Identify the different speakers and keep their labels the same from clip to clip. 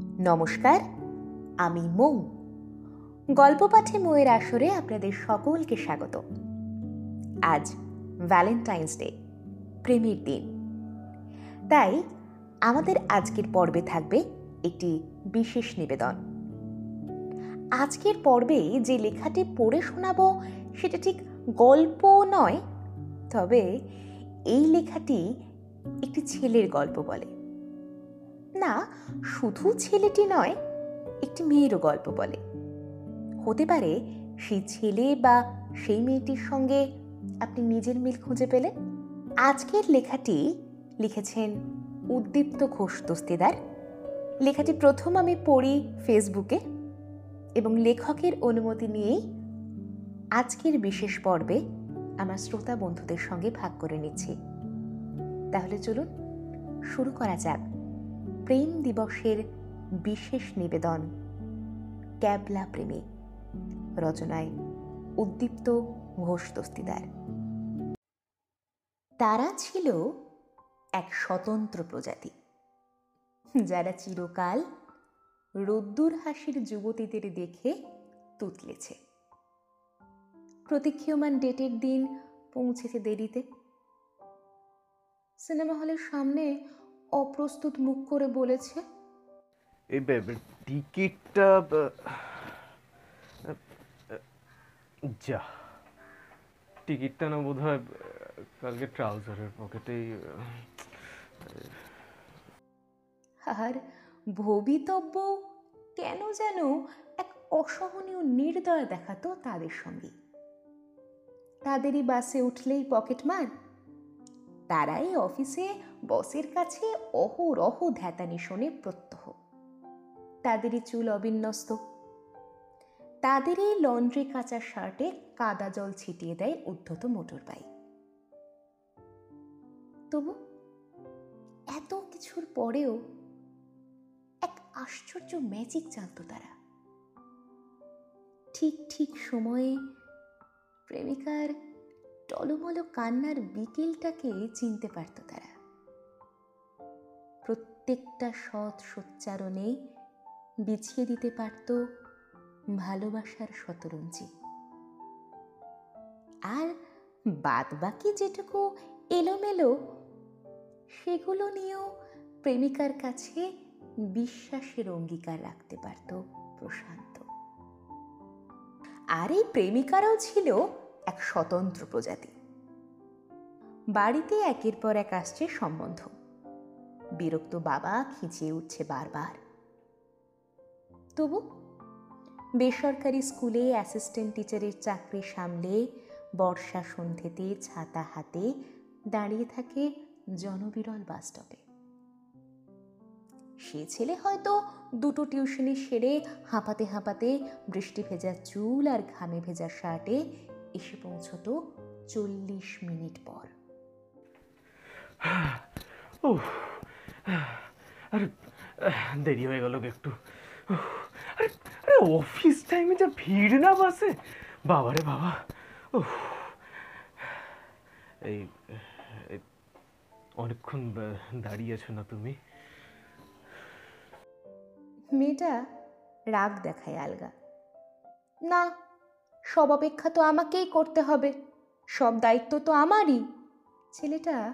Speaker 1: নমস্কার, আমি মৌ। গল্প পাঠে মৌয়ের আসরে আপনাদের সকলকে স্বাগত। আজ ভ্যালেন্টাইন্স ডে প্রেমের দিন। তাই আমাদের আজকের পর্বে থাকবে একটি বিশেষ নিবেদন। আজকের পর্বে যে লেখাটি পড়ে শোনাবো সেটা ঠিক গল্প নয়, তবে এই লেখাটি একটি ছেলের গল্প বলে। না, শুধু ছেলেটি নয়, একটি মেয়েরও গল্প বলে। হতে পারে সেই ছেলে বা সেই মেয়েটির সঙ্গে আপনি নিজের মিল খুঁজে পেলেন? আজকের লেখাটি লিখেছেন উদ্দীপ্ত ঘোষ দস্তিদার। লেখাটি প্রথম আমি পড়ি ফেসবুকে এবং লেখকের অনুমতি নিয়েই আজকের বিশেষ পর্বে আমার শ্রোতা বন্ধুদের সঙ্গে ভাগ করে নিচ্ছি। তাহলে চলুন, শুরু করা যাক। প্রেম দিবসের বিশেষ নিবেদন। ক্যাবলা প্রেমী, রচনায় উদ্দীপ্ত ঘোষ দস্তিদার। তারা ছিল এক স্বতন্ত্র প্রজাতি। যারা চিরকাল রোদ্দুর হাসির যুবতীদের দেখে তুতলেছে। প্রতীক্ষীয়মান ডেটের দিন পৌঁছেছে দেরিতে। সিনেমা হলের সামনে অপ্রস্তুত মুখ করে বলেছে।
Speaker 2: এই টিকিটটা যা। টিকিটটা না বোধ হয় কালকে ট্রাউজারের পকেটেই
Speaker 1: আর ভবিতব্য কেন যেন এক অসহনীয় নির্দয় দেখাতো তাদের সঙ্গে। তাদেরই বাসে উঠলেই পকেটমার তারাই অফিসে বসের কাছে অহরহ ধ্যাতানি শোনে প্রত্যহ। তাদেরই চুল অবিন্যস্ত। তাদেরই লন্ড্রি কাঁচা শার্টে কাদা জল ছিটিয়ে দেয় উদ্ধত মোটর বাইক তবু এত কিছুর পরেও এক আশ্চর্য ম্যাজিক জানতো তারা। ঠিক ঠিক সময়ে প্রেমিকার টলমল কান্নার বিকেলটাকে চিনতে পারত তারা। প্রত্যেকটা সৎ সোচ্চারণে বিছিয়ে দিতে পারত ভালোবাসার শতরঞ্জি। আর বাদ বাকি যেটুকু এলোমেলো, সেগুলো নিয়েও প্রেমিকার কাছে বিশ্বাসের অঙ্গীকার রাখতে পারত প্রশান্ত। আর এই প্রেমিকারাও ছিল এক স্বতন্ত্র প্রজাতি। বাড়িতে একের পর এক আসছে সম্বন্ধ। বিরক্ত বাবা খিঁচিয়ে উঠছে বারবার। তবু বেসরকারি স্কুলে অ্যাসিস্ট্যান্ট টিচারের চাকরি সামলে বর্ষা সন্ধ্যেতে ছাতা হাতে দাঁড়িয়ে থাকে জনবিরল বাসস্টপে সে ছেলে হয়তো দুটো টিউশনি সেরে হাঁপাতে হাঁপাতে বৃষ্টি ভেজা চুল আর ঘামে ভেজা শার্টে এসে পৌঁছত চল্লিশ মিনিট পর।
Speaker 2: ও আরে দেরি হয়ে গেল একটু। আরে আরে অফিস টাইমে যা ভিড় না বাসে। বাবা। রে বাবা এই, অনেকক্ষণ দাঁড়িয়ে আছো না তুমি?
Speaker 1: মেয়েটা রাগ দেখায় আলগা। না সব অপেক্ষা তো আমাকেই করতে হবে। সব দায়িত্ব তো আমারই। ছেলেটা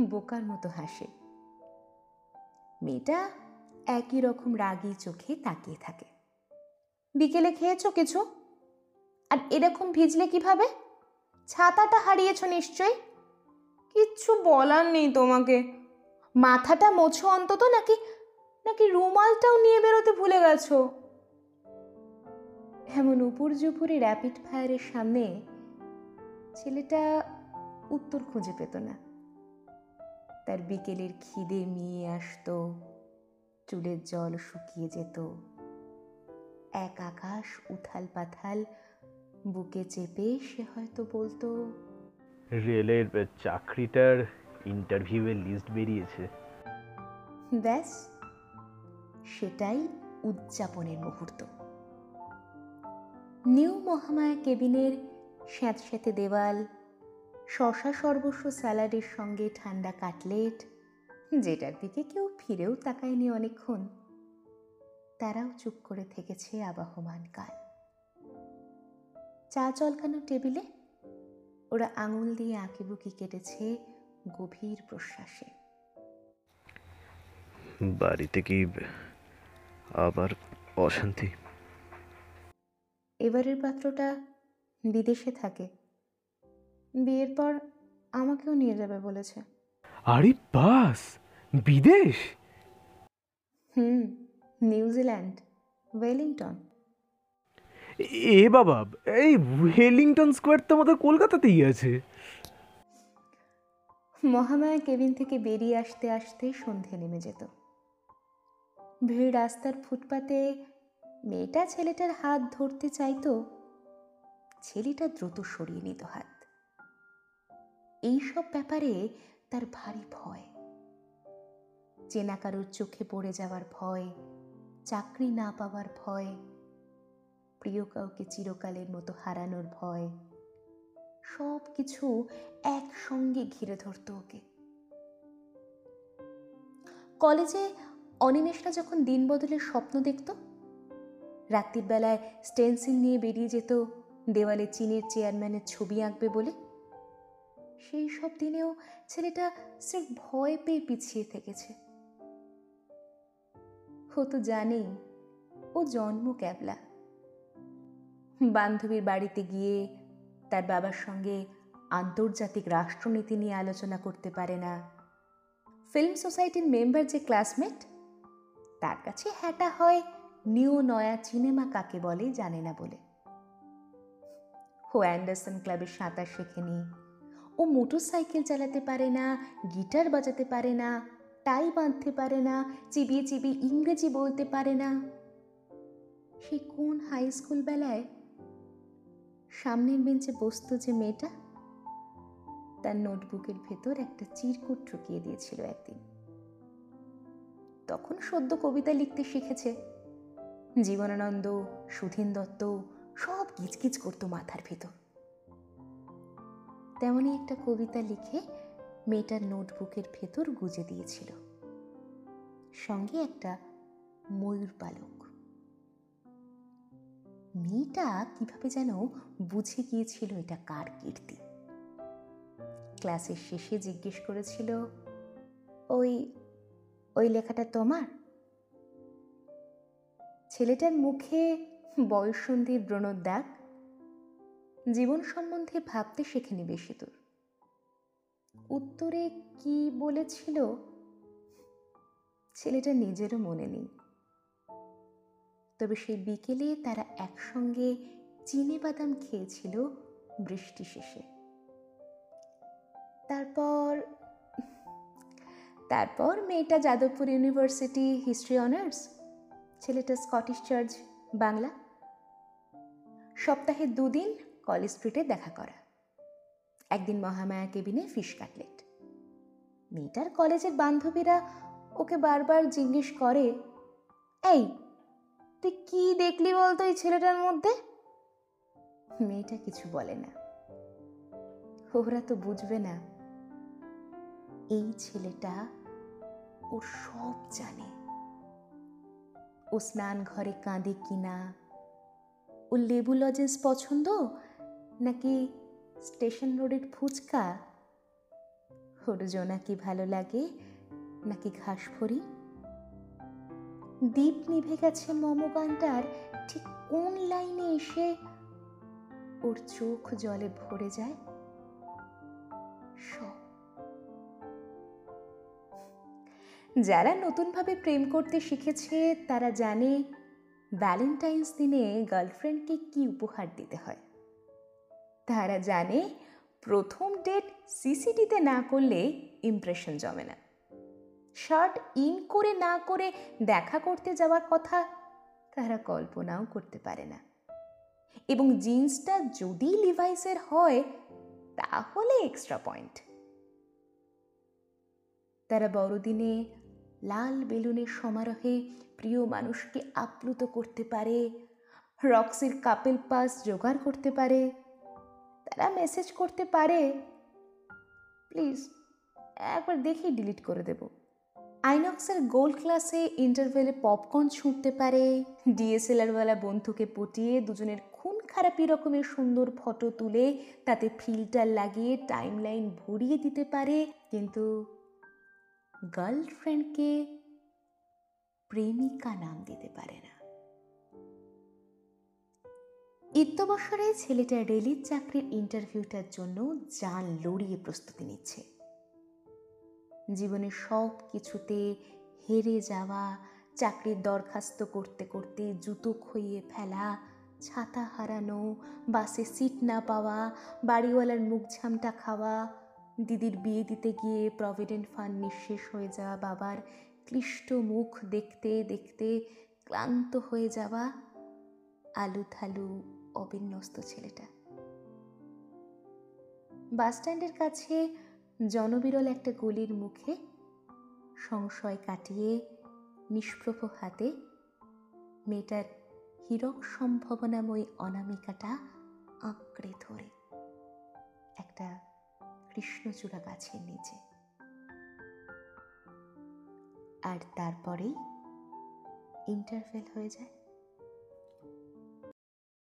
Speaker 1: বোকার মতো হাসে। মেয়েটা একই রকম রাগী চোখে তাকিয়ে থাকে। বিকেলে খেয়েছো কিছু? আর এরকম ভিজলে কীভাবে? ছাতাটা হারিয়েছো নিশ্চয়ই? কিচ্ছু বলার নেই তোমাকে। মাথাটা মোছো অন্তত নাকি নাকি রুমালটাও নিয়ে বেরোতে ভুলে গেছো? এমন উপর জুপুরে র্যাপিড ফায়ারের সামনে ছেলেটা উত্তর খুঁজে পেত না। তার বিকেলের খিদে মিয়ে আসতো চুলের জল শুকিয়ে যেত। এক আকাশ উথাল পাথাল বুকে চেপে সে হয়তো বলতো
Speaker 2: রেলের চাকরিটার ইন্টারভিউয়ের লিস্ট বেরিয়েছে।
Speaker 1: ব্যাস সেটাই উদযাপনের মুহূর্ত। নিউ মহামায়া কেবিনের স্যাঁতস্যাঁতে দেওয়াল শশা সর্বস্ব স্যালাডের সঙ্গে ঠান্ডা কাটলেট। যেটার দিকে কেউ ফিরেও তাকায়নি অনেকক্ষণ। তারাও চুপ করে থেকেছে আবাহমান কাল। চা চলকানো টেবিলে ওরা আঙুল দিয়ে আঁকিবুকি কেটেছে গভীর প্রশ্বাসে।
Speaker 2: বাড়িতে কি আবার অশান্তি?
Speaker 1: এবারের পাত্রটা বিদেশে থাকে। বিয়ের পর আমাকেও নিয়ে যাবে বলেছে।
Speaker 2: আরে বাস বিদেশ?
Speaker 1: হুম নিউজিল্যান্ড ওয়েলিংটন।
Speaker 2: এ বাবা এই ওয়েলিংটন স্কোয়ার তো আমাদের কলকাতাতেই আছে।
Speaker 1: মহামায়া কেবিন থেকে বেরিয়ে আসতে আসতে সন্ধে নেমে যেত। ভিড় রাস্তার ফুটপাতে মেয়েটা ছেলেটার হাত ধরতে চাইতো ছেলেটা দ্রুত সরিয়ে নিত হাত। এইসব ব্যাপারে তার ভারী ভয়। চেনা কারোর চোখে পড়ে যাওয়ার ভয়, চাকরি না পাওয়ার ভয়, প্রিয় কাউকে চিরকালের মতো হারানোর ভয় সব কিছু একসঙ্গে ঘিরে ধরত ওকে। কলেজে অনিমেষরা যখন দিন বদলের স্বপ্ন দেখত, রাত্রির বেলায় স্টেন্সিল নিয়ে বেরিয়ে যেত, দেওয়ালে চীনের চেয়ারম্যানের ছবি আঁকবে বলে। সেই সব দিনেও ছেলেটা স্রেফ ভয় পেয়ে পিছিয়ে থেকেছে। ও তো জানেই, ও জন্ম ক্যাবলা। বান্ধবীর বাড়িতে গিয়ে তার বাবার সঙ্গে আন্তর্জাতিক রাষ্ট্রনীতি নিয়ে আলোচনা করতে পারে না। ফিল্ম সোসাইটির মেম্বার যে ক্লাসমেট, তার কাছে হ্যাটা হয় নিউ নয়া সিনেমা কাকে বলে জানে না বলে। ও অ্যান্ডারসন ক্লাবে সাঁতার শেখেনি। ও মোটর সাইকেল চালাতে পারে না, গিটার বাজাতে পারে না, টাই বাঁধতে পারে না, চিবিয়ে চিবিয়ে ইংরেজি বলতে পারে না। সে কোন হাই স্কুল বেলায় সামনের বেঞ্চে বসতো যে মেয়েটা? তার নোটবুকের ভেতর একটা চিরকুট ঢুকিয়ে দিয়েছিল একদিন। তখন সদ্য কবিতা লিখতে শিখেছে। জীবনানন্দ সুধীন দত্ত, সব গিজগিজ করতো মাথার ভেতর। তেমনই একটা কবিতা লিখে মেয়েটার নোটবুকের ভেতর গুজে দিয়েছিল। সঙ্গে একটা ময়ূর পালক। মেয়েটা কীভাবে যেন বুঝে গিয়েছিল এটা কার কীর্তি। ক্লাসের শেষে জিজ্ঞেস করেছিল, ওই ওই লেখাটা তোমার? ছেলেটার মুখে বয়সন্ধির ব্রণর দাগ জীবন সম্বন্ধে ভাবতে শেখেনি বেশি দূর। উত্তরে কি বলেছিল? ছেলেটা নিজেরও মনে নেই। তবে সেই বিকেলে তারা একসঙ্গে চিনে বাদাম খেয়েছিল বৃষ্টি শেষে। তারপর তারপর মেয়েটা যাদবপুর ইউনিভার্সিটি হিস্ট্রি অনার্স, ছেলেটা স্কটিশ চার্চ, বাংলা। সপ্তাহে দুদিন কলেজ স্ট্রিটে দেখা করা। একদিন মহামায়া কেবিনে ফিশ কাটলেট। মেয়েটার কলেজের বান্ধবীরা ওকে বারবার জিজ্ঞেস করে, এই, তুই কি দেখলি বলতো এই ছেলেটার মধ্যে? মেয়েটা কিছু বলে না। ওরা তো বুঝবে না। এই ছেলেটা ওর সব জানে। ও স্নান ঘরে কাঁদে কিনা। ও লেবু লজেন্স পছন্দ? নাকি স্টেশন রোডের ফুচকা? ওর জোনাকি ভালো লাগে নাকি ঘাস ফড়ি দ্বীপ নিভে গেছে মম গানটার, ঠিক কোন লাইনে এসে ওর চোখ জলে ভরে যায়? যারা নতুনভাবে প্রেম করতে শিখেছে, তারা জানে ভ্যালেন্টাইন্স দিনে গার্লফ্রেন্ডকে কি উপহার দিতে হয়। তারা জানে প্রথম ডেট সিসিটিতে না করলে ইমপ্রেশন জমে না। শার্ট ইন করে না করে দেখা করতে যাওয়ার কথা তারা কল্পনাও করতে পারে না। এবং জিন্সটা যদি লিভাইসের হয়, তাহলে এক্সট্রা পয়েন্ট তারা বড়দিনে লাল বেলুনের সমারোহে প্রিয় মানুষকে আপ্লুত করতে পারে, রক্সির কাপেল পাস জোগাড় করতে পারে। তারা মেসেজ করতে পারে। প্লিজ একবার দেখেই ডিলিট করে দেব। আইনক্সের গোল্ড ক্লাসে ইন্টারভেলে পপকর্ন ছুঁড়তে পারে। ডিএসএলআরওয়ালা বন্ধুকে পটিয়ে দুজনের খুন খারাপি রকমের সুন্দর ফটো তুলে তাতে ফিল্টার লাগিয়ে টাইমলাইন ভরিয়ে দিতে পারে। কিন্তু গার্লফ্রেন্ডকে প্রেমিকা নাম দিতে পারে না ছেলেটা রেলির চাকরির ইন্টারভিউটার জন্য জান লড়িয়ে প্রস্তুতি নিচ্ছে। জীবনের সব কিছুতে হেরে যাওয়া, চাকরির দরখাস্ত করতে করতে জুতো খইয়ে ফেলা, ছাতা হারানো, বাসে সিট না পাওয়া, বাড়িওয়ালার মুখ ঝামটা খাওয়া, দিদির বিয়ে দিতে গিয়ে প্রভিডেন্ট ফান্ড নিঃশেষ হয়ে যাওয়া, বাবার ক্লিষ্ট মুখ দেখতে দেখতে ক্লান্ত হয়ে যাওয়া আলু থালু অবিন্যস্ত ছেলেটা। বাসস্ট্যান্ডের কাছে জনবিরল একটা গলির মুখে সংশয় কাটিয়ে নিষ্প্রভ হাতে মেয়েটার হীরক সম্ভাবনাময়ী অনামিকাটা আঁকড়ে ধরে একটা কৃষ্ণচূড়া গাছের নিচে। আর তারপরেই ইন্টারভেল হয়ে যায়।